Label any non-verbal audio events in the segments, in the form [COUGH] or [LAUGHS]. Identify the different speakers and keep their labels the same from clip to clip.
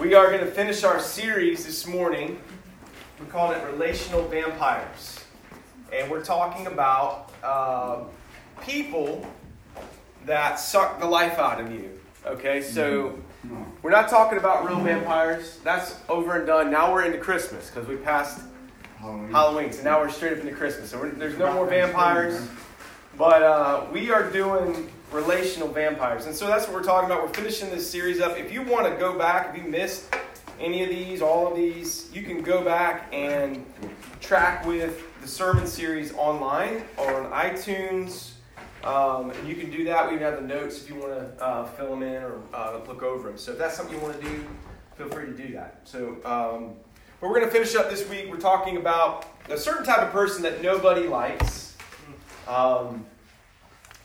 Speaker 1: We are going to finish our series this morning. We're calling it Relational Vampires. And we're talking about uh, people that suck the life out of you. Okay, so we're not talking about real vampires. That's over and done. Now we're into Christmas because we passed
Speaker 2: Halloween.
Speaker 1: Halloween. So now we're straight up into Christmas. So we're, there's no more vampires. But uh, we are doing relational vampires. And so that's what we're talking about. We're finishing this series up. If you want to go back, if you missed any of these, all of these, you can go back and track with the sermon series online or on iTunes. Um, and you can do that. We even have the notes if you want to uh, fill them in or uh, look over them. So if that's something you want to do, feel free to do that. So, um, but we're going to finish up this week. We're talking about a certain type of person that nobody likes. Um,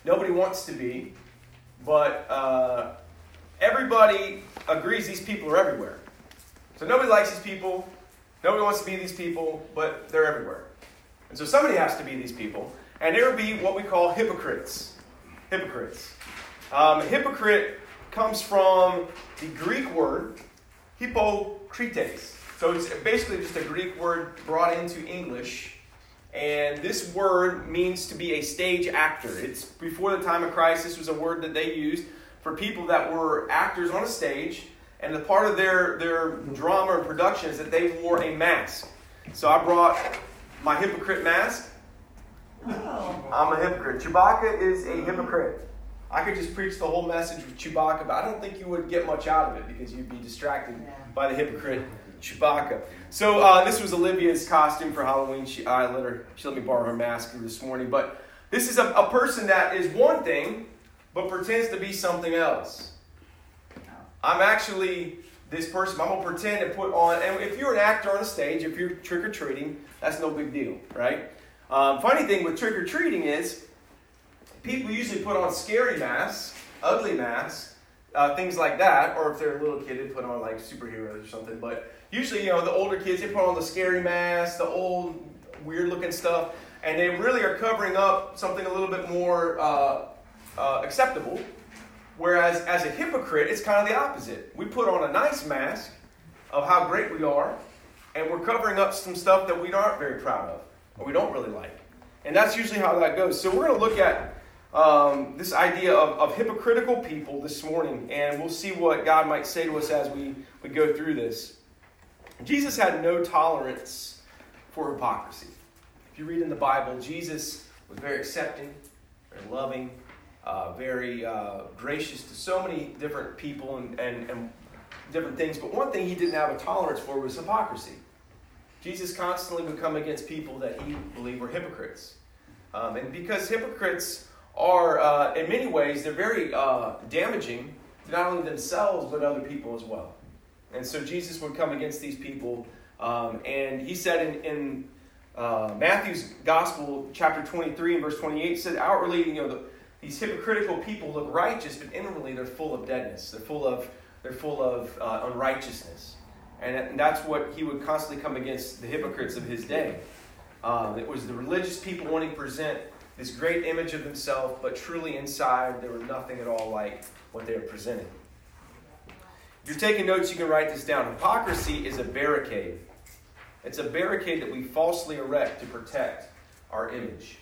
Speaker 1: nobody wants to be, but uh, everybody agrees these people are everywhere. So nobody likes these people, nobody wants to be these people, but they're everywhere. And so somebody has to be these people, and there would be what we call hypocrites. Hypocrites. Um, hypocrite comes from the Greek word hypocrites. So it's basically just a Greek word brought into English. And this word means to be a stage actor. It's before the time of Christ, this was a word that they used for people that were actors on a stage. And the part of their, their drama and production is that they wore a mask. So I brought my hypocrite mask. Oh. I'm a hypocrite. Chewbacca is a hypocrite. I could just preach the whole message with Chewbacca, but I don't think you would get much out of it because you'd be distracted by the hypocrite Chewbacca. So uh, this was Olivia's costume for Halloween. She, I let her. She let me borrow her mask this morning. But this is a, a person that is one thing, but pretends to be something else. I'm actually this person. I'm gonna pretend to put on. And if you're an actor on a stage, if you're trick or treating, that's no big deal, right? Um, funny thing with trick or treating is people usually put on scary masks, ugly masks, uh, things like that. Or if they're a little kid, they put on like superheroes or something. But usually, you know, the older kids they put on the scary mask, the old weird looking stuff, and they really are covering up something a little bit more uh, uh, acceptable. Whereas as a hypocrite, it's kind of the opposite. We put on a nice mask of how great we are, and we're covering up some stuff that we aren't very proud of, or we don't really like. And that's usually how that goes. So we're going to look at um, this idea of, of hypocritical people this morning, and we'll see what God might say to us as we, we go through this. Jesus had no tolerance for hypocrisy. If you read in the Bible, Jesus was very accepting, very loving, uh, very uh, gracious to so many different people and, and, and different things. But one thing he didn't have a tolerance for was hypocrisy. Jesus constantly would come against people that he believed were hypocrites. Um, and because hypocrites are, uh, in many ways, they're very uh, damaging to not only themselves, but other people as well. And so Jesus would come against these people. Um, and he said in, in uh, Matthew's Gospel, chapter 23 and verse 28, said, outwardly, you know, the, these hypocritical people look righteous, but inwardly they're full of deadness. They're full of, they're full of uh, unrighteousness. And, and that's what he would constantly come against the hypocrites of his day. Um, it was the religious people wanting to present this great image of themselves, but truly inside they were nothing at all like what they were presenting. If you're taking notes, you can write this down. Hypocrisy is a barricade. It's a barricade that we falsely erect to protect our image.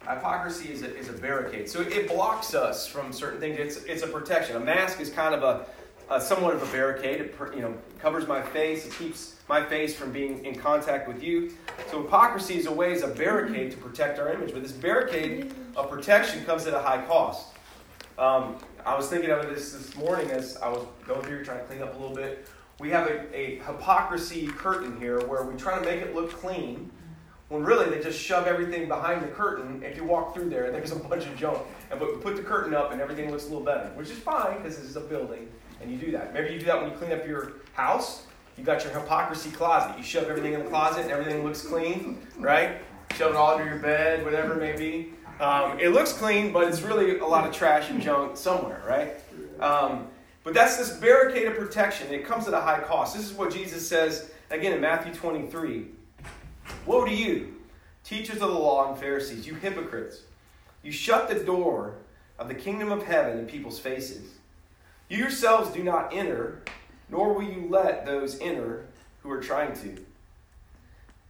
Speaker 1: Hypocrisy is a, is a barricade. So it blocks us from certain things. It's, it's a protection. A mask is kind of a, a somewhat of a barricade. It you know, covers my face. It keeps my face from being in contact with you. So hypocrisy is a way, is a barricade to protect our image. But this barricade of protection comes at a high cost. Um, I was thinking of this this morning as I was going through trying to clean up a little bit. We have a, a hypocrisy curtain here where we try to make it look clean when really they just shove everything behind the curtain. If you walk through there, [LAUGHS] there's a bunch of junk. And but we put the curtain up and everything looks a little better, which is fine because this is a building and you do that. Maybe you do that when you clean up your house. You got your hypocrisy closet. You shove everything in the closet and everything looks clean, right? Shove it all under your bed, whatever it may be. Um, it looks clean, but it's really a lot of trash and junk somewhere, right? Um, but that's this barricade of protection. It comes at a high cost. This is what Jesus says again in Matthew 23. Woe to you, teachers of the law and Pharisees, you hypocrites! You shut the door of the kingdom of heaven in people's faces. You yourselves do not enter, nor will you let those enter who are trying to.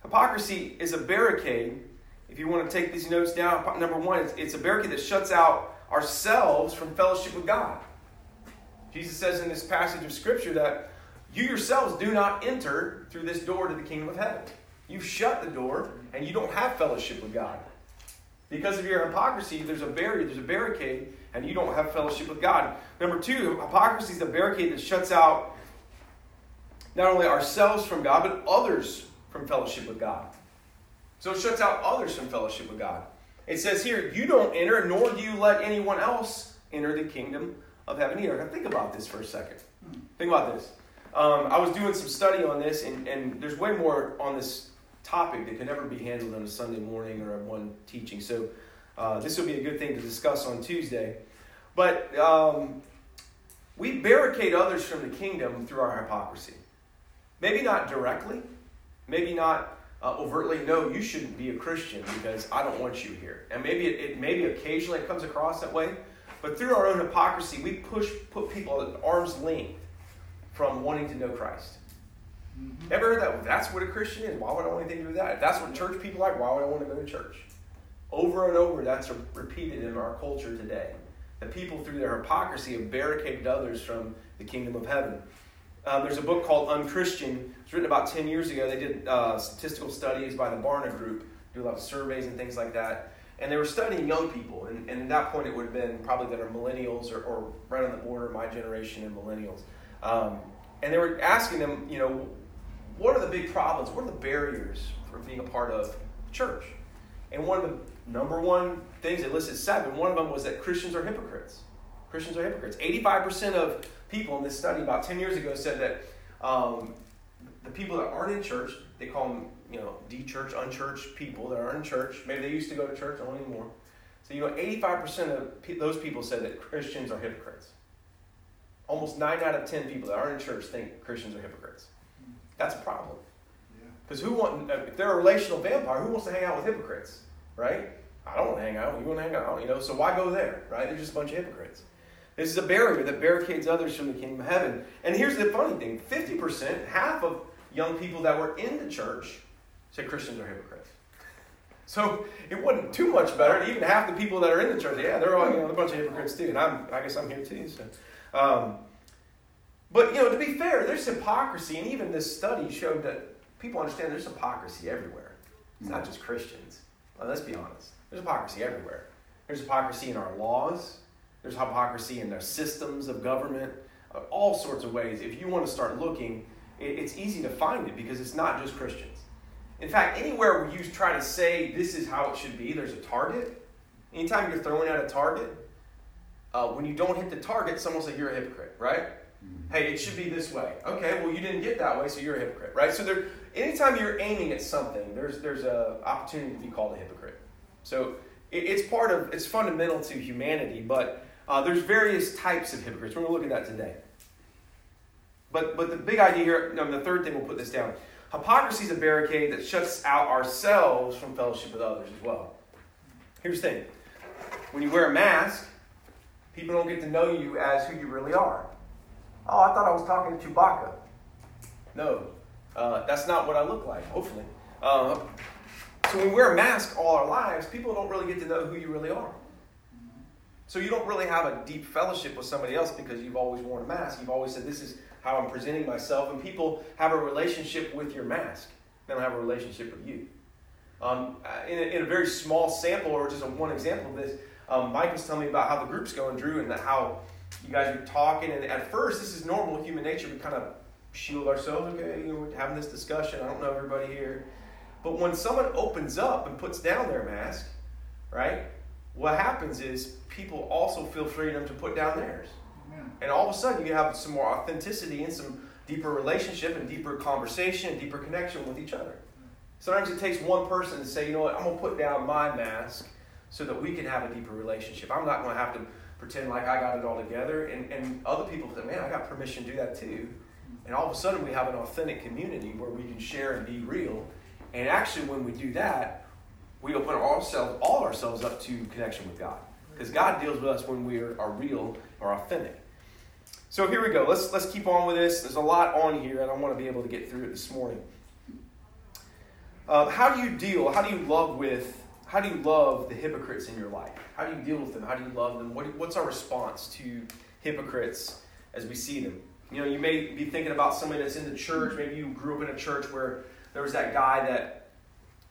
Speaker 1: Hypocrisy is a barricade. If you want to take these notes down, number one, it's, it's a barricade that shuts out ourselves from fellowship with God. Jesus says in this passage of Scripture that you yourselves do not enter through this door to the kingdom of heaven. You've shut the door and you don't have fellowship with God. Because of your hypocrisy, there's a barrier, there's a barricade, and you don't have fellowship with God. Number two, hypocrisy is the barricade that shuts out not only ourselves from God, but others from fellowship with God. So it shuts out others from fellowship with God. It says here, you don't enter, nor do you let anyone else enter the kingdom of heaven either. Now think about this for a second. Think about this. Um, I was doing some study on this, and, and there's way more on this topic that can never be handled on a Sunday morning or one teaching. So uh, this will be a good thing to discuss on Tuesday. But um, we barricade others from the kingdom through our hypocrisy. Maybe not directly, maybe not uh, overtly, no, you shouldn't be a Christian because I don't want you here. And maybe it, it maybe occasionally it comes across that way, but through our own hypocrisy, we push put people at arm's length from wanting to know Christ. Mm-hmm. Ever heard that? That's what a Christian is. Why would I want anything to do with that? If that's what church people like, why would I want to go to church? Over and over, that's repeated in our culture today. That people, through their hypocrisy, have barricaded others from the kingdom of heaven. Um, there's a book called Unchristian. It's written about 10 years ago. They did uh, statistical studies by the Barna Group, do a lot of surveys and things like that. And they were studying young people. And, and at that point, it would have been probably that are millennials or, or right on the border my generation and millennials. Um, and they were asking them, you know, what are the big problems? What are the barriers for being a part of church? And one of the number one things they listed seven, one of them was that Christians are hypocrites. Christians are hypocrites. 85% of people in this study about 10 years ago said that um, the people that aren't in church, they call them, you know, de-church, unchurched people that aren't in church. Maybe they used to go to church, don't anymore. So, you know, 85% of those people said that Christians are hypocrites. Almost 9 out of 10 people that aren't in church think Christians are hypocrites. That's a problem. Because who want if they're a relational vampire, who wants to hang out with hypocrites, right? I don't want to hang out. You want to hang out, you know? So why go there, right? They're just a bunch of hypocrites. This is a barrier that barricades others from the kingdom of heaven. And here's the funny thing: fifty percent, half of young people that were in the church said Christians are hypocrites. So it wasn't too much better. Even half the people that are in the church, yeah, they're all you know, a bunch of hypocrites too. And I'm, I guess I'm here too. So. Um, but, you know, to be fair, there's hypocrisy, and even this study showed that people understand there's hypocrisy everywhere. It's not just Christians. Well, let's be honest. There's hypocrisy everywhere. There's hypocrisy in our laws, there's hypocrisy in our systems of government, uh, all sorts of ways. If you want to start looking, it's easy to find it because it's not just Christians. In fact, anywhere where you try to say this is how it should be, there's a target. Anytime you're throwing out a target, uh, when you don't hit the target, someone will say you're a hypocrite, right? Hey, it should be this way. Okay, well, you didn't get that way, so you're a hypocrite, right? So there, anytime you're aiming at something, there's there's a opportunity to be called a hypocrite. So it, it's part of it's fundamental to humanity, but uh, there's various types of hypocrites. We're going to look at that today. But but the big idea here, no, the third thing we'll put this down. Hypocrisy is a barricade that shuts out ourselves from fellowship with others as well. Here's the thing: when you wear a mask, people don't get to know you as who you really are. Oh, I thought I was talking to Chewbacca. No, uh, that's not what I look like, hopefully. Uh, so when we wear a mask all our lives, people don't really get to know who you really are. So you don't really have a deep fellowship with somebody else because you've always worn a mask. You've always said, This is how I'm presenting myself. And people have a relationship with your mask, they don't have a relationship with you. Um, in, a, in, a, very small sample, or just a, one example of this, um, Mike was telling me about how the group's going, Drew, and how you guys are talking, and at first, this is normal human nature. We kind of shield ourselves. Okay, you know, we're having this discussion. I don't know everybody here, but when someone opens up and puts down their mask, right? What happens is people also feel freedom to put down theirs, and all of a sudden you have some more authenticity and some deeper relationship and deeper conversation and deeper connection with each other. Sometimes it takes one person to say, you know what, I'm going to put down my mask so that we can have a deeper relationship. I'm not going to have to pretend like I got it all together. And, and other people say, man, I got permission to do that too. And all of a sudden, we have an authentic community where we can share and be real. And actually, when we do that, we open ourselves, all ourselves up to connection with God. Because God deals with us when we are, are real or authentic. So here we go. Let's let's keep on with this. There's a lot on here, and I want to be able to get through it this morning. Um, how do you deal? How do you love with? How do you love the hypocrites in your life? How do you deal with them? How do you love them? What, what's our response to hypocrites as we see them? You know, you may be thinking about somebody that's in the church. Maybe you grew up in a church where there was that guy that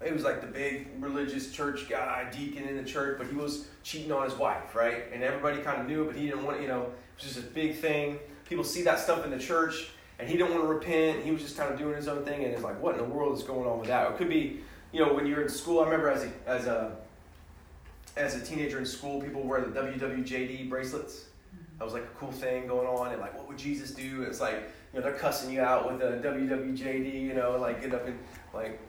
Speaker 1: he was like the big religious church guy, deacon in the church, but he was cheating on his wife, right? And everybody kind of knew it, but he didn't want, you know, it was just a big thing. People see that stuff in the church, and he didn't want to repent. He was just kind of doing his own thing, and it's like, what in the world is going on with that? It could be, you know, when you're in school. I remember as a as a as a teenager in school, people wear the WWJD bracelets. That was like a cool thing going on, and like, what would Jesus do? It's like, you know, they're cussing you out with a WWJD, you know, like get up and like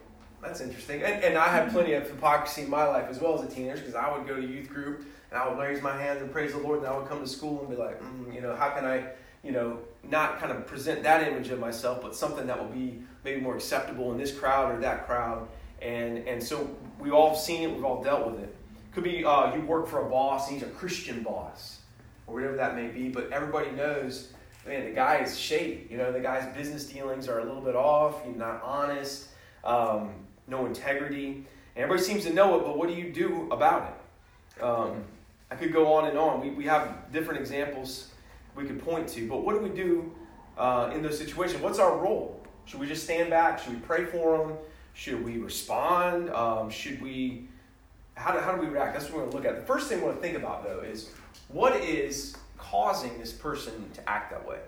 Speaker 1: that's interesting. And, and I had plenty of hypocrisy in my life as well as a teenager because I would go to youth group and I would raise my hands and praise the Lord, and I would come to school and be like, mm, you know, how can I, you know, not kind of present that image of myself, but something that will be maybe more acceptable in this crowd or that crowd. And and so we've all seen it, we've all dealt with it. Could be uh, you work for a boss, and he's a Christian boss, or whatever that may be. But everybody knows, man, the guy is shady. You know, the guy's business dealings are a little bit off. He's not honest. Um, no integrity. And everybody seems to know it, but what do you do about it? Um, I could go on and on. We, we have different examples we could point to, but what do we do uh, in those situations? What's our role? Should we just stand back? Should we pray for them? Should we respond? Um, should we, how do, how do we react? That's what we're going to look at. The first thing we want to think about, though, is what is causing this person to act that way?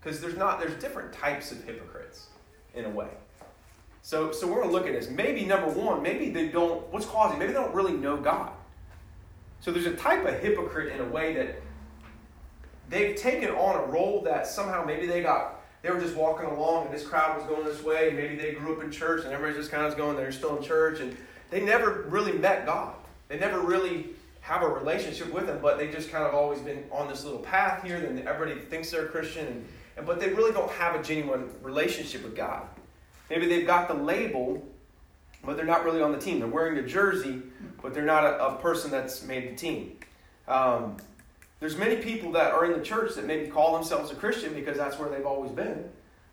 Speaker 1: Because there's not, there's different types of hypocrites in a way. So, so we're going to look at this. Maybe number one, maybe they don't, what's causing? Maybe they don't really know God. So there's a type of hypocrite in a way that they've taken on a role that somehow maybe they got, they were just walking along and this crowd was going this way. And maybe they grew up in church and everybody's just kind of going, they're still in church. And they never really met God. They never really have a relationship with Him, but they just kind of always been on this little path here. Then everybody thinks they're a Christian, and, and but they really don't have a genuine relationship with God. Maybe they've got the label, but they're not really on the team. They're wearing the jersey, but they're not a, a person that's made the team. Um, there's many people that are in the church that maybe call themselves a Christian because that's where they've always been.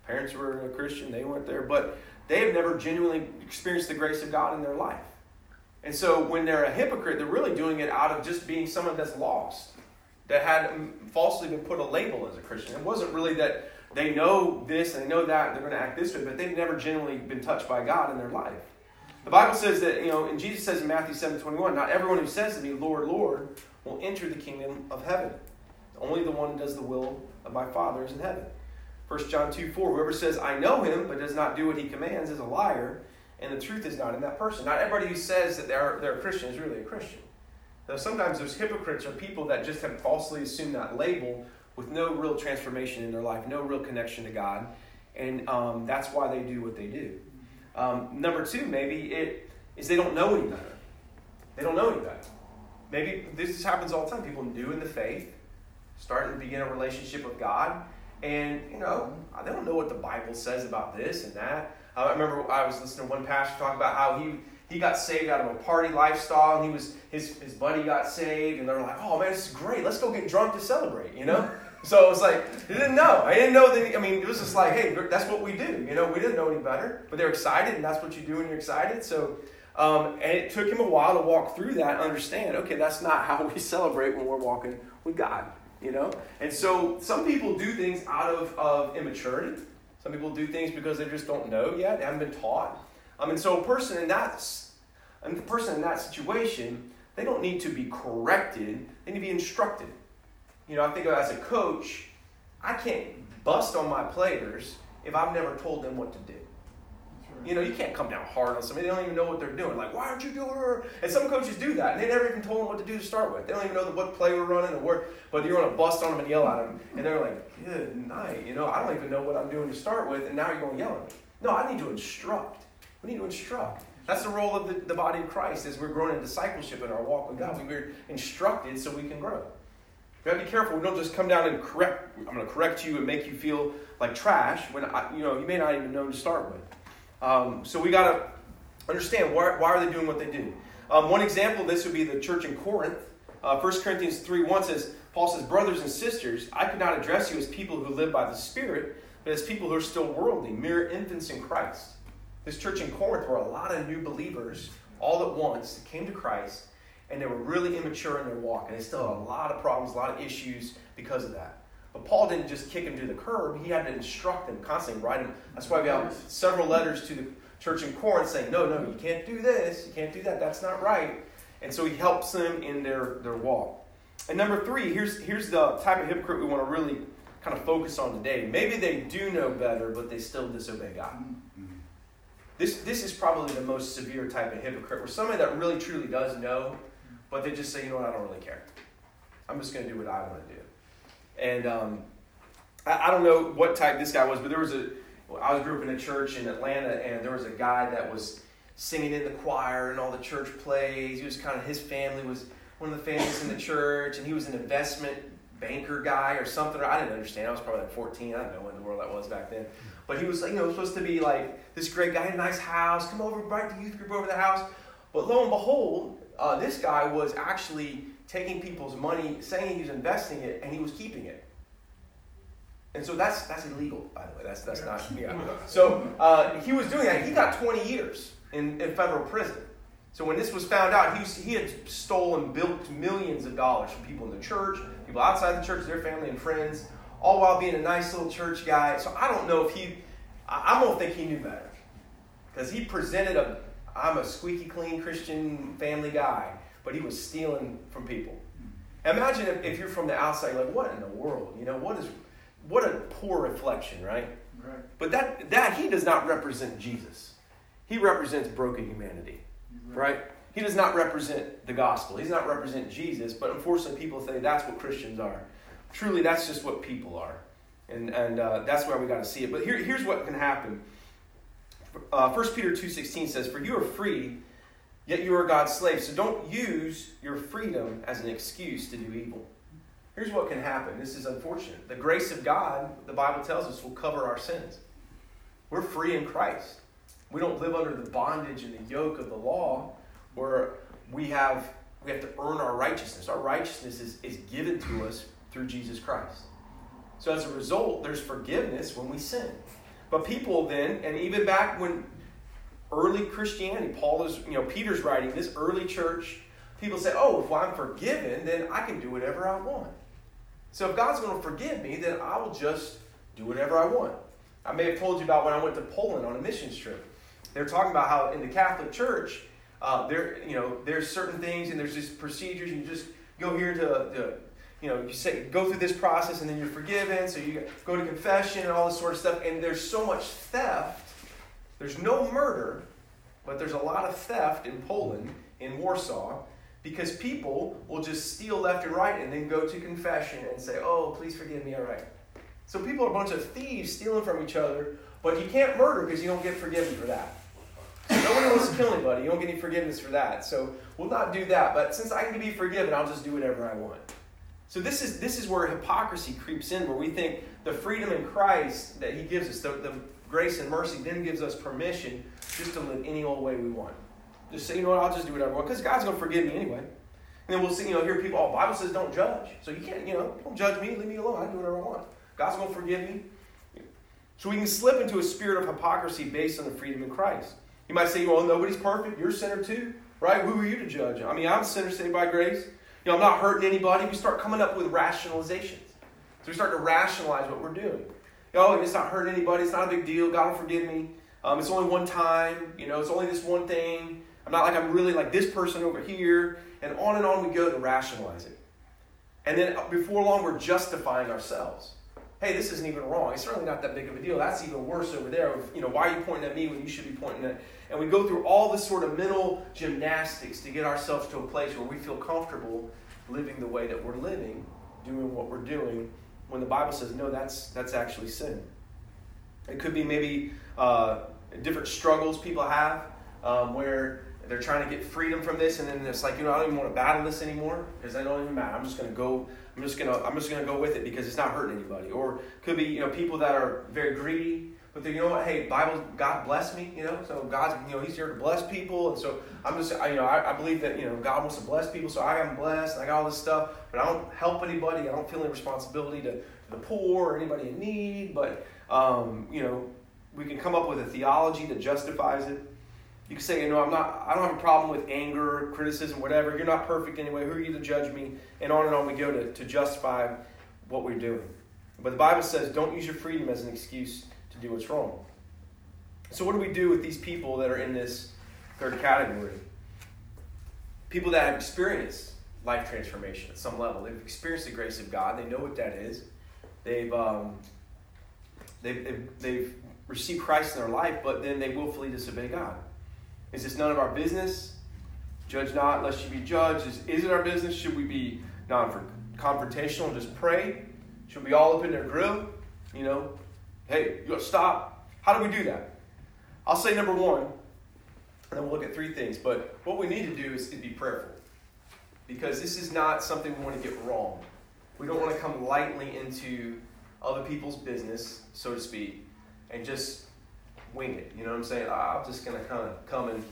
Speaker 1: Parents were a Christian, they went there, but they have never genuinely experienced the grace of God in their life. And so when they're a hypocrite, they're really doing it out of just being someone that's lost, that had falsely been put a label as a Christian. It wasn't really that they know this and they know that, they're going to act this way, but they've never genuinely been touched by God in their life. The Bible says that, you know, and Jesus says in Matthew 7 21, not everyone who says to me, Lord, Lord, will enter the kingdom of heaven. Only the one who does the will of my Father is in heaven. 1 John 2 4, whoever says, I know him, but does not do what he commands is a liar, and the truth is not in that person. Not everybody who says that they're, they're a Christian is really a Christian. Though sometimes those hypocrites are people that just have falsely assumed that label with no real transformation in their life, no real connection to God, and um, that's why they do what they do. Um, number two, maybe it is they don't know any better. They don't know any better. Maybe this happens all the time. People new in the faith, starting to begin a relationship with God, and you know they don't know what the Bible says about this and that. I remember I was listening to one pastor talk about how he he got saved out of a party lifestyle, and he was his his buddy got saved, and they're like, "Oh man, this is great! Let's go get drunk to celebrate," you know. [LAUGHS] So it was like, they didn't know. I didn't know that, I mean, it was just like, hey, that's what we do. You know, we didn't know any better, but they're excited, and that's what you do when you're excited. So, um, and it took him a while to walk through that and understand, okay, that's not [LAUGHS] how we celebrate when we're walking with God, you know? And so some people do things out of, of immaturity. Some people do things because they just don't know yet, they haven't been taught. Um, and so a person in that, a person in that situation, they don't need to be corrected, they need to be instructed. You know, I think as a coach, I can't bust on my players if I've never told them what to do. You know, you can't come down hard on somebody. They don't even know what they're doing. Like, why aren't you doing her? And some coaches do that, and they never even told them what to do to start with. They don't even know what play we're running or where. But you're going to bust on them and yell at them, and they're like, "Good night." You know, I don't even know what I'm doing to start with, and now you're going to yell at me. No, I need to instruct. We need to instruct. That's the role of the, the body of Christ as we're growing in discipleship in our walk with God. We're instructed so we can grow. We gotta be careful. We don't just come down and correct. I'm going to correct you and make you feel like trash when I, you know you may not even know to start with. Um, so we got to understand why, why are they doing what they do. Um, one example of this would be the church in Corinth. Uh, 1 Corinthians 3 1 says, Paul says, Brothers and sisters, I could not address you as people who live by the Spirit, but as people who are still worldly, mere infants in Christ. This church in Corinth were a lot of new believers all at once that came to Christ, and they were really immature in their walk, and they still had a lot of problems, a lot of issues because of that. But Paul didn't just kick them to the curb, he had to instruct them, constantly write them. That's why we have several letters to the church in Corinth saying, No, no, you can't do this, you can't do that, that's not right. And so he helps them in their, their walk. And number three, here's, here's the type of hypocrite we want to really kind of focus on today. Maybe they do know better, but they still disobey God. This, this is probably the most severe type of hypocrite, where somebody that really truly does know, but they just say, you know what, I don't really care. I'm just going to do what I want to do. And um, I, I, don't know what type this guy was, but there was a, I was grew up in a church in Atlanta, and there was a guy that was singing in the choir and all the church plays. He was kind of, his family was one of the families in the church, and he was an investment banker guy or something. I didn't understand. I was probably like 14. I don't know what in the world that was back then. But he was like, you know, supposed to be like this great guy, a nice house. Come over, invite the youth group over the house. But lo and behold, uh, this guy was actually taking people's money, saying he was investing it, and he was keeping it. And so that's that's illegal, by the way. That's that's not yeah. [LAUGHS] So uh, he was doing that. He got 20 years in, in federal prison. So when this was found out, he, was, he had stolen bilked millions of dollars from people in the church, people outside the church, their family and friends, all while being a nice little church guy. So I don't know if he, I, I don't think he knew better. Because he presented a, I'm a squeaky clean Christian family guy, but he was stealing from people. Imagine if, if you're from the outside, like, what in the world? You know, what is, what a poor reflection, right? Right. But that, that he does not represent Jesus. He represents broken humanity right? He does not represent the gospel. He does not represent Jesus, but unfortunately, people say that's what Christians are. Truly, that's just what people are. And, and uh, that's why we got to see it. But here, here's what can happen. Uh, 1 Peter 2.16 says, For you are free, yet you are God's slave. So don't use your freedom as an excuse to do evil. Here's what can happen. This is unfortunate. The grace of God, the Bible tells us, will cover our sins. We're free in Christ. We don't live under the bondage and the yoke of the law where we have we have to earn our righteousness. Our righteousness is, is given to us through Jesus Christ. So as a result, there's forgiveness when we sin. But people then, and even back when early Christianity, Paul is, you know, Peter's writing this early church, people say, oh, if I'm forgiven, then I can do whatever I want. So if God's going to forgive me, then I will just do whatever I want. I may have told you about when I went to Poland on a missions trip they're talking about how in the Catholic Church, uh, there you know there's certain things and there's just procedures. You just go here to, to you know you say go through this process and then you're forgiven. So you go to confession and all this sort of stuff. And there's so much theft. There's no murder, but there's a lot of theft in Poland, in Warsaw, because people will just steal left and right and then go to confession and say, "Oh, please forgive me." All right. So people are a bunch of thieves stealing from each other, but you can't murder because you don't get forgiven for that. Nobody wants to kill anybody. You don't get any forgiveness for that. So we'll not do that. But since I can be forgiven, I'll just do whatever I want. So this is this is where hypocrisy creeps in, where we think the freedom in Christ that He gives us, the, the grace and mercy, then gives us permission just to live any old way we want. Just say, you know what, I'll just do whatever I want, because God's going to forgive me anyway. And then we'll see, you know, hear people, oh, Bible says don't judge. So you can't, you know, don't judge me, leave me alone. I can do whatever I want. God's going to forgive me. So we can slip into a spirit of hypocrisy based on the freedom in Christ. You might say, well, nobody's perfect. You're a sinner too, right? Who are you to judge? I mean, I'm a sinner saved by grace. You know, I'm not hurting anybody. We start coming up with rationalizations. So we start to rationalize what we're doing. Know, it's not hurting anybody. It's not a big deal. God will forgive me. Um, it's only one time. You know, it's only this one thing. I'm not like I'm really like this person over here. And on and on we go to rationalize it. And then before long, we're justifying ourselves hey, this isn't even wrong. It's certainly not that big of a deal. That's even worse over there. You know, why are you pointing at me when you should be pointing at? And we go through all this sort of mental gymnastics to get ourselves to a place where we feel comfortable living the way that we're living, doing what we're doing, when the Bible says no, that's that's actually sin. It could be maybe uh, different struggles people have um, where they're trying to get freedom from this, and then it's like, you know, I don't even want to battle this anymore because I don't even matter. I'm just to go. I'm just gonna I'm just gonna go with it because it's not hurting anybody. Or could be you know people that are very greedy, but they you know what? Hey, Bible God bless me. You know, so God's you know He's here to bless people, and so I'm just I, you know I, I believe that you know God wants to bless people, so I am blessed. I got all this stuff, but I don't help anybody. I don't feel any responsibility to, to the poor or anybody in need. But um, you know, we can come up with a theology that justifies it. You can say, you know, I'm not, I don't have a problem with anger, criticism, whatever. You're not perfect anyway. Who are you to judge me? And on and on we go to, to justify what we're doing. But the Bible says, don't use your freedom as an excuse do what's wrong. So, what do we do with these people that are in this third category? People that have experienced life transformation at some level. They've experienced the grace of God. They know what that is. They've, um, they've, they've, they've received Christ in their life, but then they willfully disobey God. Is this none of our business? Judge not, lest you be judged. Is, is it our business? Should we be non confrontational and just pray? Should we all up in their grill? You know, hey, you gotta stop. How do we do that? I'll say number one, and then we'll look at three things. But what we need to do is, is be prayerful. Because this is not something we want to get wrong. We don't want to come lightly into other people's business, so to speak, and just wing it. You know what I'm saying? Ah, I'm just to kind of come and,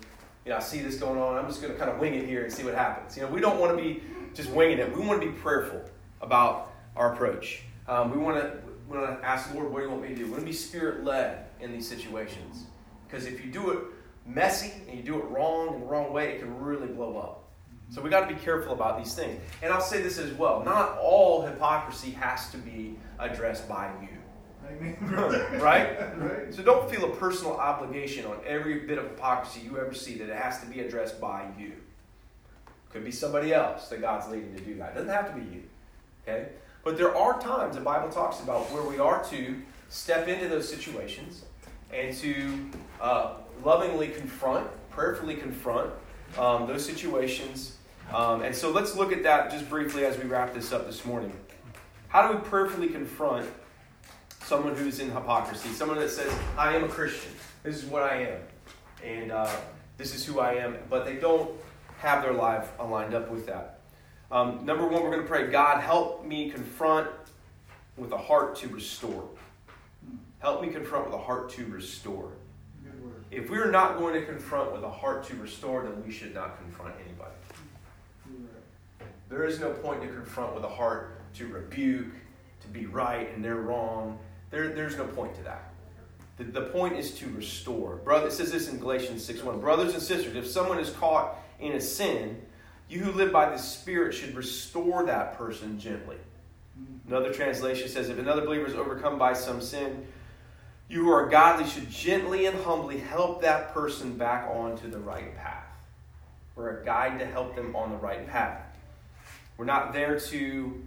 Speaker 1: you know, I see this going on. I'm just to kind of wing it here and see what happens. You know, we don't want to be just winging it. We want to be prayerful about our approach. Um, we want to want to ask the Lord, what do you want me to do? We want to be spirit led in these situations. Because if you do it messy and you do it wrong in the wrong way, it can really blow up. So we got to be careful about these things. And I'll say this as well: not all hypocrisy has to be addressed by you. [LAUGHS] right? right? So don't feel a personal obligation on every bit of hypocrisy you ever see that it has to be addressed by you. Could be somebody else that God's leading to do that. It doesn't have to be you. Okay? But there are times the Bible talks about where we are to step into those situations and to uh, lovingly confront, prayerfully confront um, those situations. Um, and so let's look at that just briefly as we wrap this up this morning. How do we prayerfully confront someone who's in hypocrisy, someone that says, I am a Christian, this is what I am, and uh, this is who I am, but they don't have their life aligned up with that. Um, number one, we're going to pray, God, help me confront with a heart to restore. Help me confront with a heart to restore. If we're not going to confront with a heart to restore, then we should not confront anybody. There is no point to confront with a heart to rebuke, to be right and they're wrong, there, there's no point to that. The, the point is to restore. Brother, it says this in Galatians 6 1. Brothers and sisters, if someone is caught in a sin, you who live by the Spirit should restore that person gently. Another translation says, if another believer is overcome by some sin, you who are godly should gently and humbly help that person back onto the right path. We're a guide to help them on the right path. We're not there to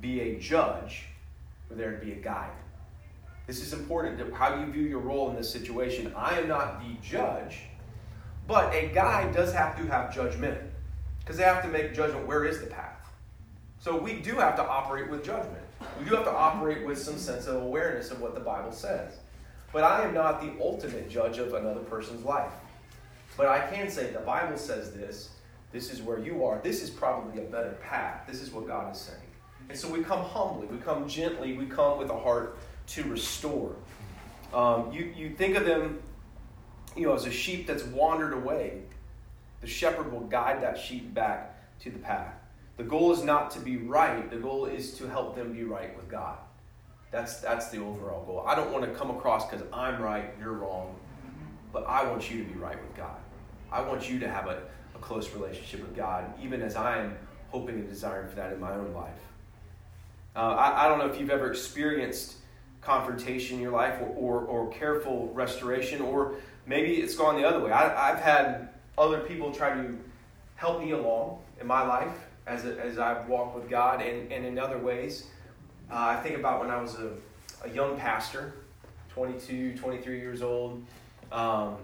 Speaker 1: be a judge, we're there to be a guide. This is important. How you view your role in this situation. I am not the judge, but a guide does have to have judgment because they have to make judgment where is the path. So we do have to operate with judgment. We do have to operate with some sense of awareness of what the Bible says. But I am not the ultimate judge of another person's life. But I can say the Bible says this. This is where you are. This is probably a better path. This is what God is saying. And so we come humbly, we come gently, we come with a heart to restore. Um, you, you think of them, you know, as a sheep that's wandered away. The shepherd will guide that sheep back to the path. The goal is not to be right, the goal is to help them be right with God. That's, that's the overall goal. I don't want to come across because I'm right, you're wrong, but I want you to be right with God. I want you to have a, a close relationship with God, even as I am hoping and desiring for that in my own life. Uh, I, I, don't know if you've ever experienced confrontation in your life or, or, or, careful restoration, or maybe it's gone the other way. I, have had other people try to help me along in my life as, a, as I've walked with God and, and in other ways. Uh, I think about when I was a, a young pastor, 22, 23 years old. Um,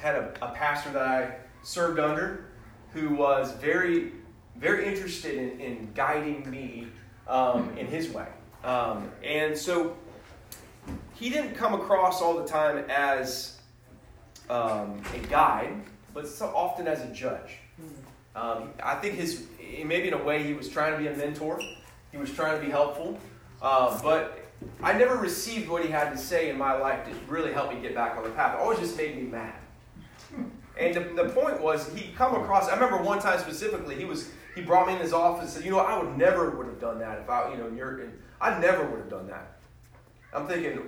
Speaker 1: had a, a pastor that I served under who was very, very interested in, in guiding me um, in his way. Um, and so he didn't come across all the time as um, a guide, but so often as a judge. Um, I think his, maybe in a way, he was trying to be a mentor. He was trying to be helpful. Uh, but I never received what he had to say in my life to really help me get back on the path. It always just made me mad. And the, the point was, he come across. I remember one time specifically, he was he brought me in his office and said, "You know, I would never would have done that if I, you know, you're, I never would have done that." I'm thinking,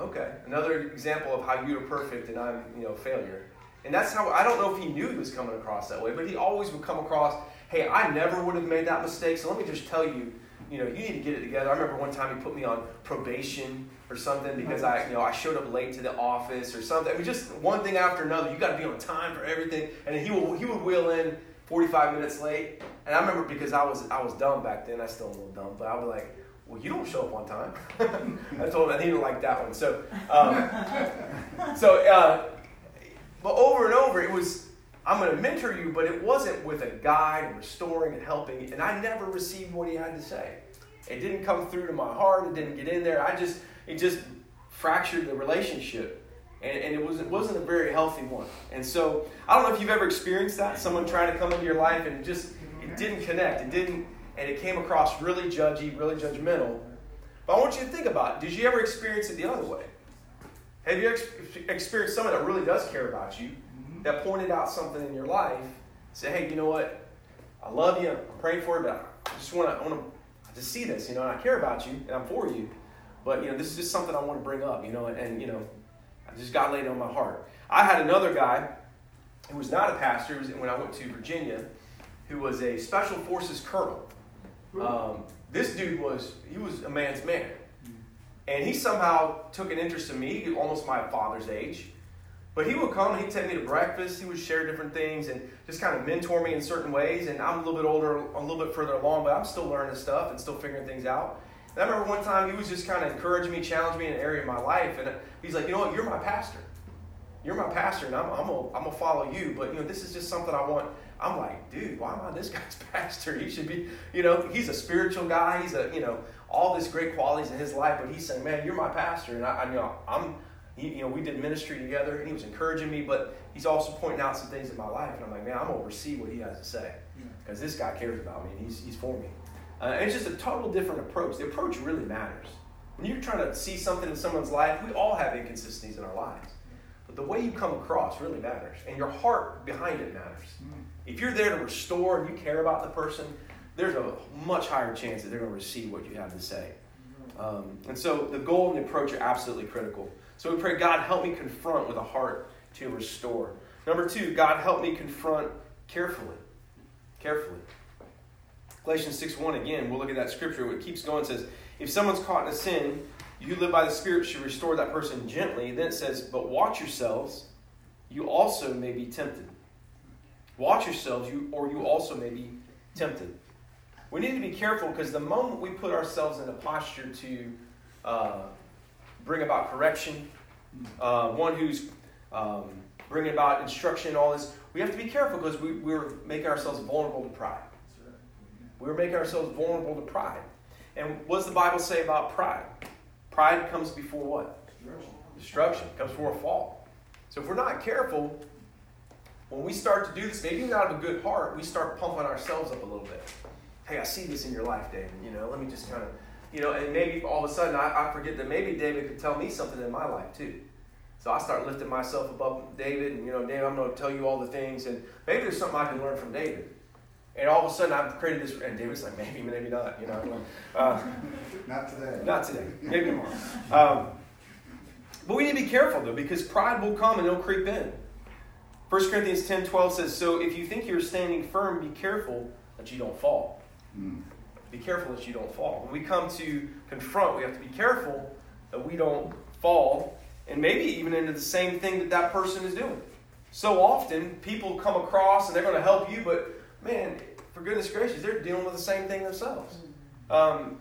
Speaker 1: okay, another example of how you're perfect and I'm, you know, failure. And that's how I don't know if he knew he was coming across that way, but he always would come across, "Hey, I never would have made that mistake, so let me just tell you, you know, you need to get it together." I remember one time he put me on probation or something because I, you know, I showed up late to the office or something. I mean, just one thing after another. You got to be on time for everything, and he would he would wheel in 45 minutes late. And I remember because I was I was dumb back then. I still am a little dumb, but I was like, "Well, you don't show up on time." [LAUGHS] I told him I didn't like that one. So, um, so, uh, but over and over, it was. I'm going to mentor you, but it wasn't with a guide and restoring and helping. And I never received what he had to say. It didn't come through to my heart. It didn't get in there. I just it just fractured the relationship. And, and it, was, it wasn't a very healthy one. And so I don't know if you've ever experienced that, someone trying to come into your life and just it didn't connect. It didn't, and it came across really judgy, really judgmental. But I want you to think about it. Did you ever experience it the other way? Have you ex- experienced someone that really does care about you, mm-hmm. that pointed out something in your life, say, hey, you know what? I love you, I'm praying for you, but I just want to, I want to see this, you know, and I care about you, and I'm for you. But you know, this is just something I want to bring up, you know, and, and you know, I just got laid on my heart. I had another guy who was not a pastor. Was when I went to Virginia, who was a special forces colonel. Um, this dude was he was a man's man, and he somehow took an interest in me, almost my father's age. But he would come and he'd take me to breakfast. He would share different things and just kind of mentor me in certain ways. And I'm a little bit older, a little bit further along, but I'm still learning stuff and still figuring things out. And I remember one time he was just kind of encouraging me, challenging me in an area of my life. And he's like, you know what, you're my pastor. You're my pastor, and I'm, I'm going to follow you. But, you know, this is just something I want. I'm like, dude, why am I this guy's [LAUGHS] pastor? He should be, you know, he's a spiritual guy. He's a, you know, all these great qualities in his life. But he's saying, man, you're my pastor. And I, I you know, I'm, you know, we did ministry together, and he was encouraging me, but he's also pointing out some things in my life. And I'm like, man, I'm going to receive what he has to say. Because this guy cares about me, and he's, he's for me. Uh, it's just a total different approach. The approach really matters. When you're trying to see something in someone's life, we all have inconsistencies in our lives. But the way you come across really matters, and your heart behind it matters. If you're there to restore and you care about the person, there's a much higher chance that they're going to receive what you have to say. Um, and so the goal and the approach are absolutely critical. So we pray, God, help me confront with a heart to restore. Number two, God, help me confront carefully. Carefully. Galatians 6 1 again, we'll look at that scripture. It keeps going. Says, If someone's caught in a sin, you live by the Spirit should restore that person gently. Then it says, But watch yourselves, you also may be tempted. Watch yourselves, you, or you also may be tempted. We need to be careful because the moment we put ourselves in a posture to uh, bring about correction, uh, one who's um, bringing about instruction and all this, we have to be careful because we, we're making ourselves vulnerable to pride. We're making ourselves vulnerable to pride. And what does the Bible say about pride? Pride comes before what? Destruction. Destruction comes before a fall. So if we're not careful, when we start to do this, maybe not out of a good heart, we start pumping ourselves up a little bit. Hey, I see this in your life, David. You know, let me just kind of, you know, and maybe all of a sudden I, I forget that maybe David could tell me something in my life too. So I start lifting myself above David, and you know, David, I'm going to tell you all the things, and maybe there's something I can learn from David. And all of a sudden, I've created this, and David's like, maybe, maybe not, you know. Uh, [LAUGHS]
Speaker 2: not today.
Speaker 1: Not today. Maybe tomorrow. Um, but we need to be careful, though, because pride will come and it'll creep in. 1 Corinthians 10 12 says, So if you think you're standing firm, be careful that you don't fall. Mm. Be careful that you don't fall. When we come to confront, we have to be careful that we don't fall, and maybe even into the same thing that that person is doing. So often, people come across and they're going to help you, but man, for goodness gracious, they're dealing with the same thing themselves. Um,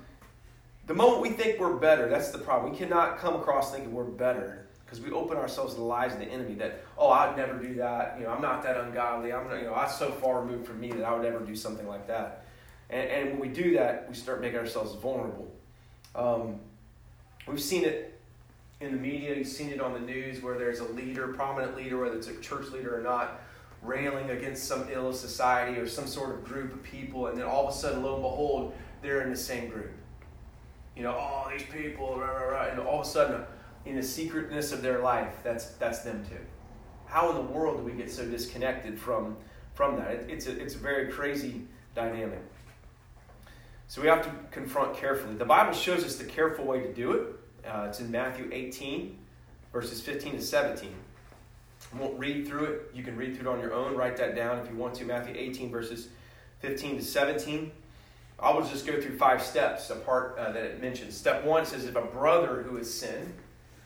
Speaker 1: the moment we think we're better, that's the problem. We cannot come across thinking we're better because we open ourselves to the lies of the enemy that, oh, I'd never do that. You know, I'm not that ungodly. I'm not, you know, I'm so far removed from me that I would never do something like that. And, and when we do that, we start making ourselves vulnerable. Um, we've seen it in the media, you've seen it on the news where there's a leader, prominent leader, whether it's a church leader or not, railing against some ill society or some sort of group of people, and then all of a sudden, lo and behold, they're in the same group. You know, oh, these people, rah, rah, rah, and all of a sudden, in the secretness of their life, that's that's them too. How in the world do we get so disconnected from from that? It, it's a it's a very crazy dynamic. So we have to confront carefully. The Bible shows us the careful way to do it. Uh, it's in Matthew 18, verses 15 to 17. I won't read through it. You can read through it on your own. Write that down if you want to. Matthew 18, verses 15 to 17. I will just go through five steps, a part uh, that it mentions. Step one says if a brother who has sinned,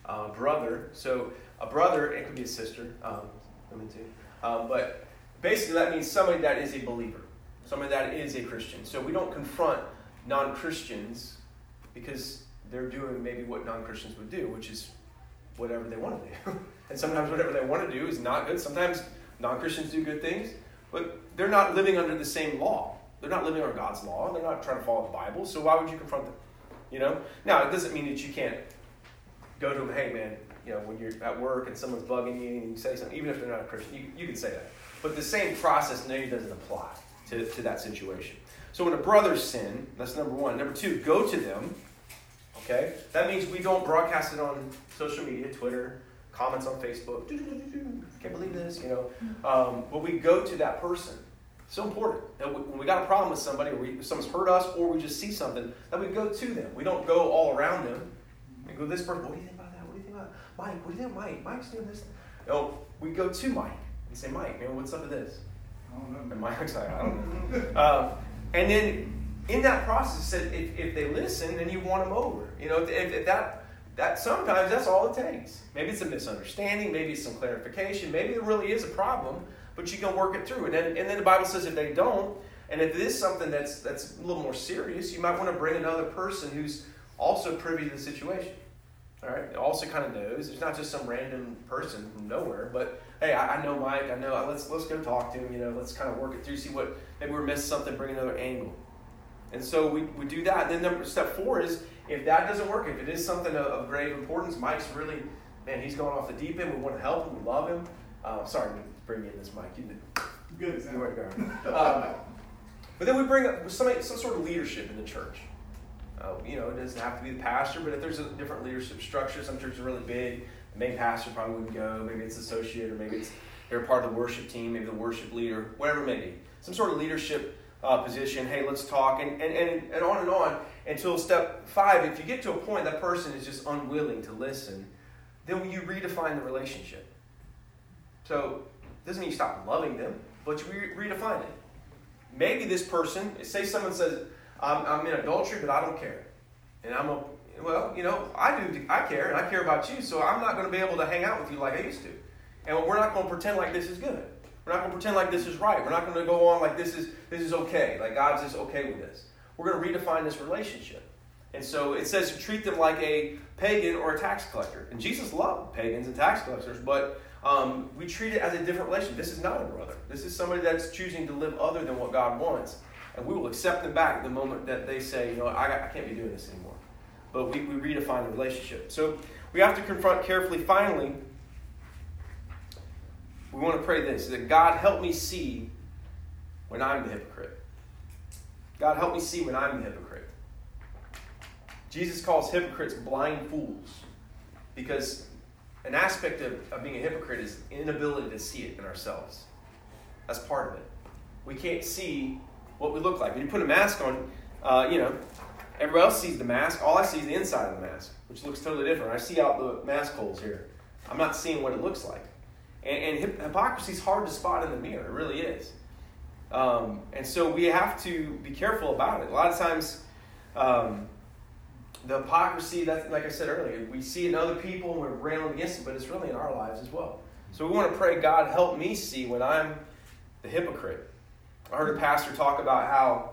Speaker 1: uh, brother, so a brother, it could be a sister, um, women too, um, but basically that means somebody that is a believer, somebody that is a Christian. So we don't confront non Christians because they're doing maybe what non Christians would do, which is whatever they want to do. [LAUGHS] and sometimes whatever they want to do is not good. Sometimes non Christians do good things, but they're not living under the same law. They're not living under God's law. They're not trying to follow the Bible. So why would you confront them? You know. Now it doesn't mean that you can't go to them. Hey, man. You know, when you're at work and someone's bugging you and you say something, even if they're not a Christian, you, you can say that. But the same process maybe doesn't apply to, to that situation. So when a brother sin, that's number one. Number two, go to them. Okay? That means we don't broadcast it on social media, Twitter, comments on Facebook. Can't believe this, you know. Um, but we go to that person. So important that we, when we got a problem with somebody, or we, someone's hurt us, or we just see something, that we go to them. We don't go all around them. We go, this person, what do you think Mike, what do you think Mike? Mike's doing this. No, we go to Mike and say, Mike, man, what's up with this?
Speaker 2: I don't know.
Speaker 1: And Mike's like, I don't know. uh, and then in that process, if, if they listen, then you want them over. You know, if, if that that sometimes that's all it takes. Maybe it's a misunderstanding, maybe it's some clarification, maybe there really is a problem, but you can work it through. And then, and then the Bible says if they don't, and if it is something that's that's a little more serious, you might want to bring another person who's also privy to the situation. All right, also kind of knows. It's not just some random person from nowhere, but hey, I, I know Mike. I know. Let's let's go talk to him. You know, let's kind of work it through. See what maybe we're missing something. Bring another angle. And so we, we do that. Then number step four is if that doesn't work, if it is something of, of grave importance, Mike's really man, he's going off the deep end. We want to help him. We love him. Uh, sorry to bring you in this, Mike. You did.
Speaker 2: Good.
Speaker 1: You weren't going. Um, but then we bring up some some sort of leadership in the church. Uh, you know, it doesn't have to be the pastor, but if there's a different leadership structure, some churches are really big. The main pastor probably wouldn't go. Maybe it's associate, or maybe it's they're part of the worship team, maybe the worship leader, whatever it may be. Some sort of leadership uh, position. Hey, let's talk, and, and, and, and on and on until step five. If you get to a point that person is just unwilling to listen, then you redefine the relationship. So it doesn't mean you stop loving them, but you re- redefine it. Maybe this person, say someone says, I'm, I'm in adultery, but I don't care. And I'm a, well, you know, I do, I care, and I care about you, so I'm not going to be able to hang out with you like I used to. And we're not going to pretend like this is good. We're not going to pretend like this is right. We're not going to go on like this is this is okay. Like God's just okay with this. We're going to redefine this relationship. And so it says treat them like a pagan or a tax collector. And Jesus loved pagans and tax collectors, but um, we treat it as a different relationship. This is not a brother. This is somebody that's choosing to live other than what God wants. And we will accept them back the moment that they say, you know, I, I can't be doing this anymore. But we, we redefine the relationship. So we have to confront carefully, finally, we want to pray this that God help me see when I'm the hypocrite. God help me see when I'm the hypocrite. Jesus calls hypocrites blind fools because an aspect of, of being a hypocrite is inability to see it in ourselves. That's part of it. We can't see what we look like. When you put a mask on, uh, you know, everybody else sees the mask. All I see is the inside of the mask, which looks totally different. I see out the mask holes here. I'm not seeing what it looks like. And, and hypocrisy is hard to spot in the mirror. It really is. Um, and so we have to be careful about it. A lot of times, um, the hypocrisy, that, like I said earlier, we see it in other people and we're railing against it, but it's really in our lives as well. So we want to pray, God, help me see when I'm the hypocrite. I heard a pastor talk about how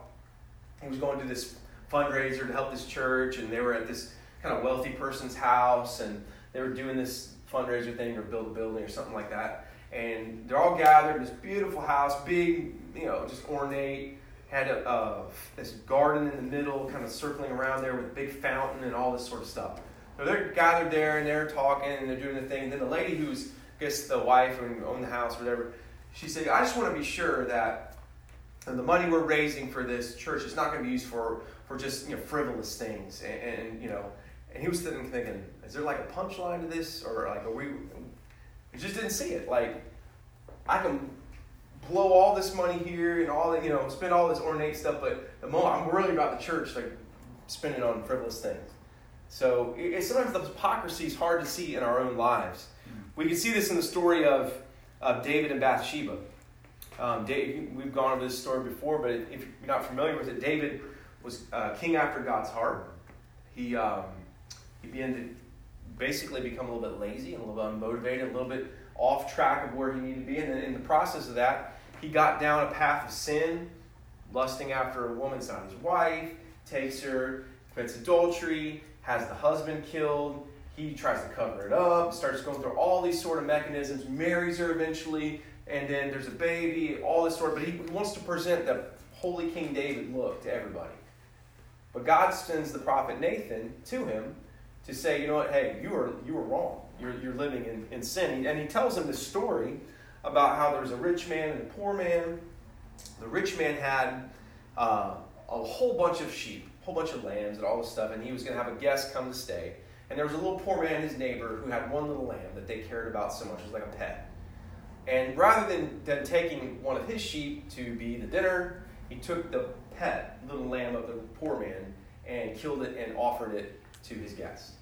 Speaker 1: he was going to this fundraiser to help this church, and they were at this kind of wealthy person's house, and they were doing this fundraiser thing or build a building or something like that. And they're all gathered in this beautiful house, big, you know, just ornate. Had a, this garden in the middle, kind of circling around there with a big fountain and all this sort of stuff. So they're gathered there and they're talking and they're doing the thing. And then the lady who's, I guess, the wife and owned the house or whatever, she said, I just want to be sure that the money we're raising for this church is not going to be used for, for just you know, frivolous things. And, and, you know, and he was sitting thinking, is there like a punchline to this? Or like, are we, he just didn't see it. Like, I can blow all this money here and all that, you know, spend all this ornate stuff, but the moment I'm really about the church, like spending on frivolous things. So it's sometimes the hypocrisy is hard to see in our own lives. Mm. We can see this in the story of, of David and Bathsheba. Um, we've gone over this story before, but if you're not familiar with it, David was uh, king after God's heart. He, um, he began to basically become a little bit lazy a little bit unmotivated, a little bit off track of where he needed to be. And then in the process of that, he got down a path of sin, lusting after a woman not his wife, takes her, commits adultery, has the husband killed. He tries to cover it up, starts going through all these sort of mechanisms, marries her eventually, and then there's a baby, all this sort of, but he wants to present the holy King David look to everybody. But God sends the prophet Nathan to him to say, you know what, hey, you are you are wrong. You're, you're living in, in sin. And he tells him this story about how there's a rich man and a poor man. The rich man had uh, a whole bunch of sheep, a whole bunch of lambs, and all this stuff, and he was going to have a guest come to stay. And there was a little poor man, his neighbor, who had one little lamb that they cared about so much. It was like a pet. And rather than, than taking one of his sheep to be the dinner, he took the pet, little lamb of the poor man, and killed it and offered it to his guests.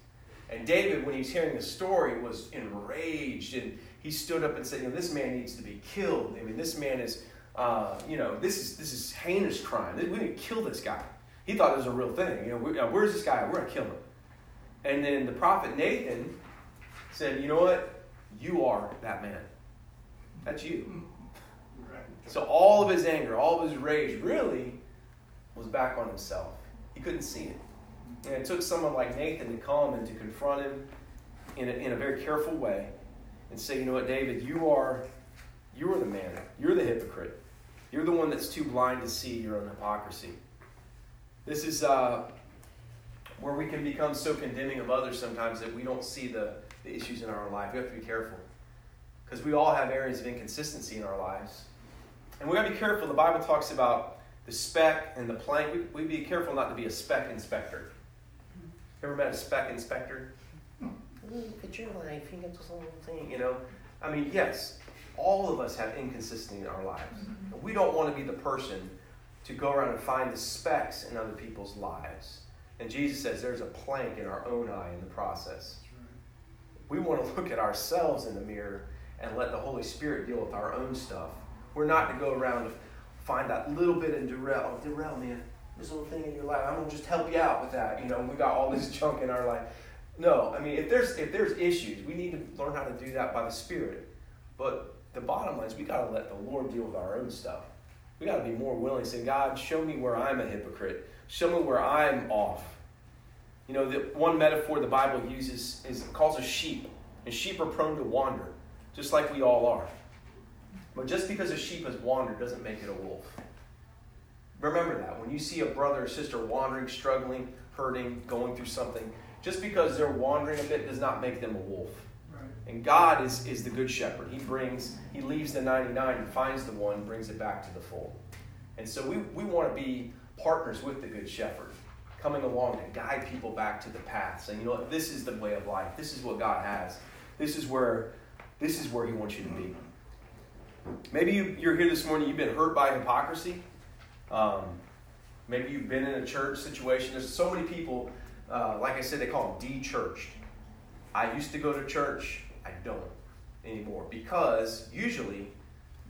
Speaker 1: And David, when he was hearing the story, was enraged and he stood up and said, "You know, this man needs to be killed. I mean, this man is, uh, you know, this is this is heinous crime. We need to kill this guy." He thought it was a real thing. You know, we, where's this guy? We're gonna kill him. And then the prophet Nathan said, "You know what? You are that man. That's you." So all of his anger, all of his rage, really was back on himself. He couldn't see it. And it took someone like Nathan to come and to confront him in a, in a very careful way and say, you know what, David, you are, you are the man. You're the hypocrite. You're the one that's too blind to see your own hypocrisy. This is uh, where we can become so condemning of others sometimes that we don't see the, the issues in our life. We have to be careful. Because we all have areas of inconsistency in our lives. And we got to be careful. The Bible talks about the speck and the plank. We, we be careful not to be a speck inspector. Ever met a speck inspector? Look at your life. You get this whole thing, you know. I mean, yes, all of us have inconsistency in our lives. Mm-hmm. We don't want to be the person to go around and find the specks in other people's lives. And Jesus says there's a plank in our own eye in the process. We want to look at ourselves in the mirror and let the Holy Spirit deal with our own stuff. We're not to go around and find that little bit in Darrell. Oh, Darrell, man, this little thing in your life. I'm gonna just help you out with that. You know, we got all this [LAUGHS] junk in our life. No, I mean, if there's if there's issues, we need to learn how to do that by the Spirit. But the bottom line is, we got to let the Lord deal with our own stuff. We got to be more willing say, God, show me where I'm a hypocrite. Show me where I'm off. You know, the one metaphor the Bible uses is calls a sheep, and sheep are prone to wander, just like we all are. But just because a sheep has wandered doesn't make it a wolf. Remember that. When you see a brother or sister wandering, struggling, hurting, going through something, just because they're wandering a bit does not make them a wolf. Right. And God is, is the good shepherd. He brings, he leaves the 99 and finds the one, brings it back to the fold. And so we, we want to be partners with the good shepherd, coming along to guide people back to the path, saying, you know what, this is the way of life. This is what God has. This is where this is where he wants you to be. Maybe you, you're here this morning, you've been hurt by hypocrisy. Um, maybe you've been in a church situation. There's so many people, uh, like I said, they call them de-churched. I used to go to church. I don't anymore because usually,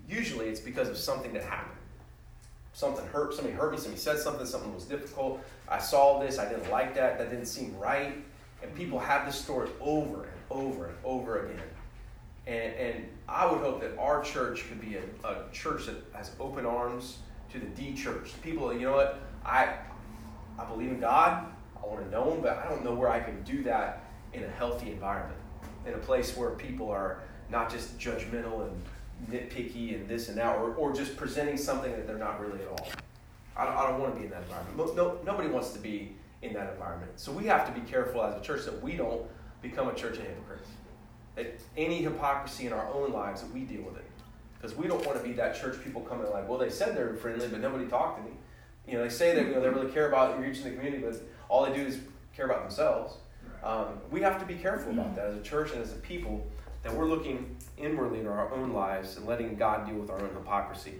Speaker 1: usually it's because of something that happened. Something hurt. Somebody hurt me. Somebody said something. Something was difficult. I saw this. I didn't like that. That didn't seem right. And people have this story over and over and over again. And, and I would hope that our church could be a, a church that has open arms to the D church. People, you know what? I I believe in God. I want to know Him, but I don't know where I can do that in a healthy environment, in a place where people are not just judgmental and nitpicky and this and that, or, or just presenting something that they're not really at all. I don't, I don't want to be in that environment. No, nobody wants to be in that environment. So we have to be careful as a church that we don't become a church of hypocrites. That any hypocrisy in our own lives that we deal with it. Because we don't want to be that church people coming like, well, they said they're friendly, but nobody talked to me. You know, they say that you know they really care about reaching the community, but all they do is care about themselves. Um, we have to be careful about that as a church and as a people that we're looking inwardly in our own lives and letting God deal with our own hypocrisy.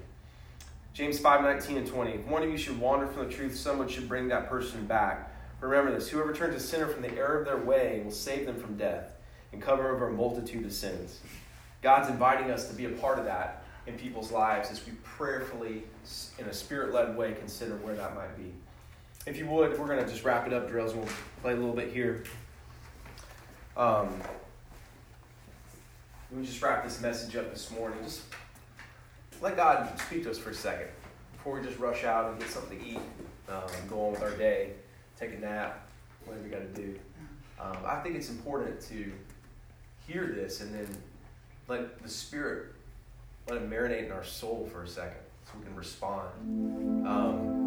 Speaker 1: James 5 19 and 20. If one of you should wander from the truth, someone should bring that person back. Remember this whoever turns a sinner from the error of their way will save them from death and cover over a multitude of sins. God's inviting us to be a part of that in people's lives as we prayerfully, in a spirit led way, consider where that might be. If you would, we're going to just wrap it up, drills, and we'll play a little bit here. Um, let me just wrap this message up this morning. Just let God speak to us for a second before we just rush out and get something to eat, um, go on with our day, take a nap, whatever we got to do. Um, I think it's important to hear this and then let the Spirit let it marinate in our soul for a second so we can respond. Um,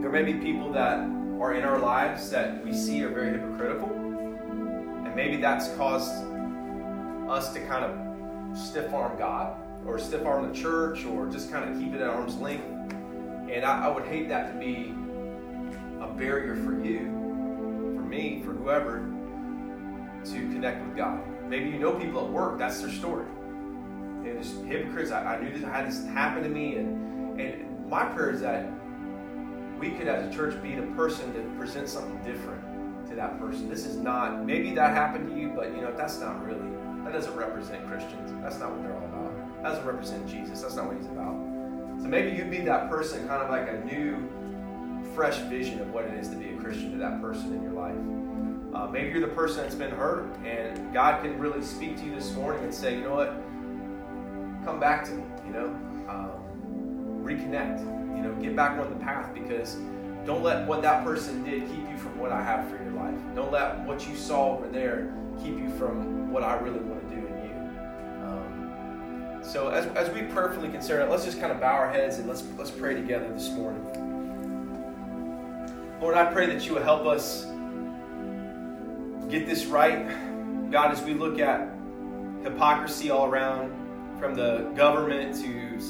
Speaker 1: there may be people that are in our lives that we see are very hypocritical, and maybe that's caused us to kind of stiff arm God or stiff arm the church or just kind of keep it at arm's length. And I, I would hate that to be a barrier for you, me, for whoever, to connect with God. Maybe you know people at work, that's their story. And just hypocrites, I, I knew this, I had this happen to me. And, and my prayer is that we could, as a church, be the person to present something different to that person. This is not, maybe that happened to you, but you know, that's not really that doesn't represent Christians. That's not what they're all about. That doesn't represent Jesus. That's not what he's about. So maybe you'd be that person, kind of like a new, fresh vision of what it is to be a Christian to that person in your life. Uh, maybe you're the person that's been hurt, and God can really speak to you this morning and say, you know what, come back to me. You know, um, reconnect. You know, get back on the path because don't let what that person did keep you from what I have for your life. Don't let what you saw over there keep you from what I really want to do in you. Um, so as, as we prayerfully consider it, let's just kind of bow our heads and let's let's pray together this morning. Lord, I pray that you will help us get this right. God, as we look at hypocrisy all around, from the government to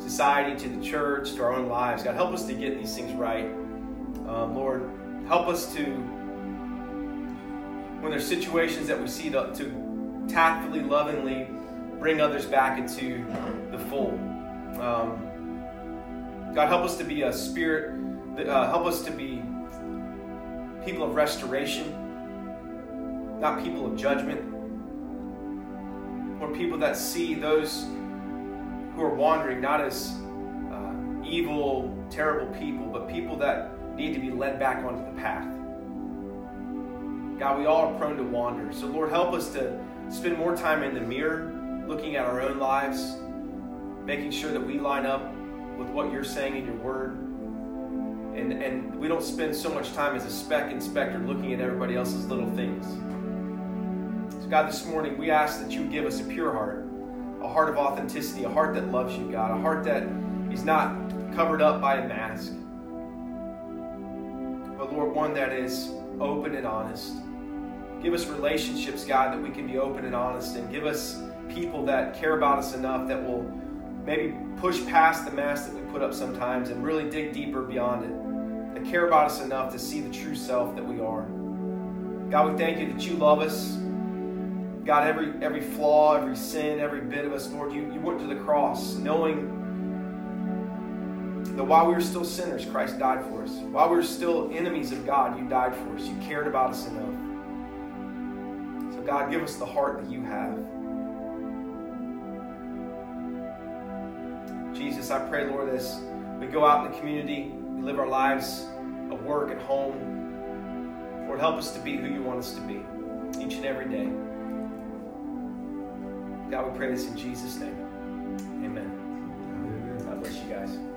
Speaker 1: society to the church to our own lives, God, help us to get these things right. Um, Lord, help us to when there's situations that we see to, to tactfully, lovingly bring others back into the fold. Um, God, help us to be a spirit, uh, help us to be people of restoration, not people of judgment, or people that see those who are wandering not as uh, evil, terrible people, but people that need to be led back onto the path. God, we all are prone to wander. So, Lord, help us to spend more time in the mirror, looking at our own lives, making sure that we line up with what you're saying in your word. And, and we don't spend so much time as a speck inspector looking at everybody else's little things. So, God, this morning we ask that you give us a pure heart, a heart of authenticity, a heart that loves you, God, a heart that is not covered up by a mask, but Lord, one that is open and honest. Give us relationships, God, that we can be open and honest, and give us people that care about us enough that will maybe push past the mask that we put up sometimes and really dig deeper beyond it. That care about us enough to see the true self that we are. God, we thank you that you love us. God, every every flaw, every sin, every bit of us, Lord, you, you went to the cross knowing that while we were still sinners, Christ died for us. While we were still enemies of God, you died for us. You cared about us enough. So, God, give us the heart that you have. Jesus, I pray, Lord, as we go out in the community, we live our lives at work, at home. Lord, help us to be who you want us to be each and every day. God, we pray this in Jesus' name.